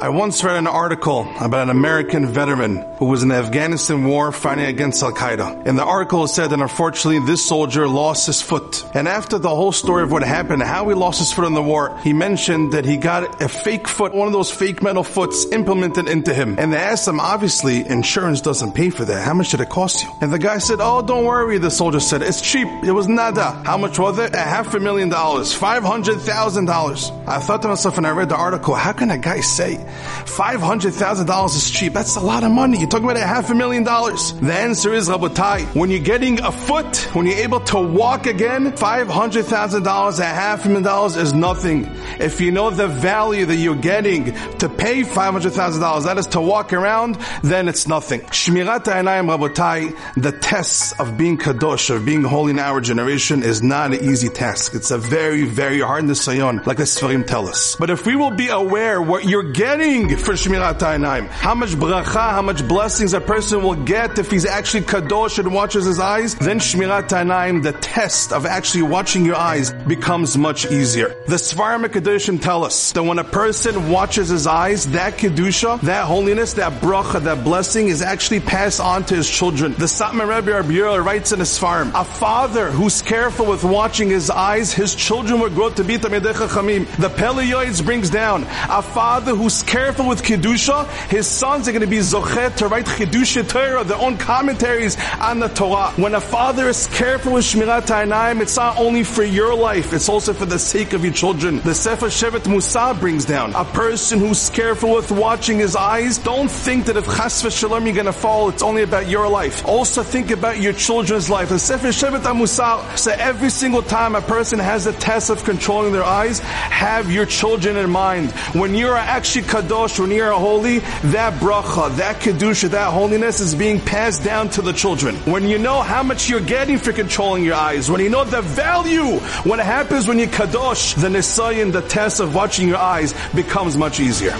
I once read an article about an American veteran who was in the Afghanistan war fighting against Al Qaeda. In the article it said that unfortunately this soldier lost his foot. And after the whole story of what happened, how he lost his foot in the war, he mentioned that he got a fake foot, one of those fake metal foots implemented into him. And they asked him, obviously, insurance doesn't pay for that. How much did it cost you? And the guy said, oh, don't worry. The soldier said, it's cheap. It was nada. How much was it? A half a million dollars. Five hundred thousand dollars. I thought to myself when I read the article, how can a guy say $500,000 is cheap. That's a lot of money. You're talking about a half a million dollars. The answer is, Rabotai, when you're getting a foot, when you're able to walk again, $500,000, a half a million dollars is nothing. If you know the value that you're getting to pay $500,000, that is to walk around, then it's nothing. Shmirat Einayim Rabotai, the test of being Kadosh, of being holy in our generation is not an easy task. It's a very, very hard nisayon, like the Sfarim tell us. But if we will be aware what you're getting for Shmirat Einayim, how much bracha, how much blessings a person will get if he's actually Kadosh and watches his eyes, then Shmirat Einayim, the test of actually watching your eyes, becomes much easier. The Sfarim Kedushim tell us that when a person watches his eyes, that Kedusha, that holiness, that bracha, that blessing is actually passed on to his children. The Satmar Rebbe Rabbi writes in his farm, a father who's careful with watching his eyes, his children will grow to be Talmidei Chachamim. The Pele Yoetz brings down, a father who's careful with Kedusha, his sons are going to be Zochet to write Kedusha Torah, their own commentaries on the Torah. When a father is careful with Shmirat Einayim, it's not only for your life, it's also for the sake of your children. The Sefer Shevet Musar brings down, a person who's careful with watching his eyes, don't think that if Chas v'Shalom you're going to fall, it's only about your life. Also think about your children's life. The Sefer Shevet Musar says every single time a person has a test of controlling their eyes, have your children in mind. When you're actually kadosh, when you're holy, that bracha, that kedusha, that holiness is being passed down to the children. When you know how much you're getting for controlling your eyes, when you know the value, what happens when you kadosh, the nisayon, the test of watching your eyes becomes much easier.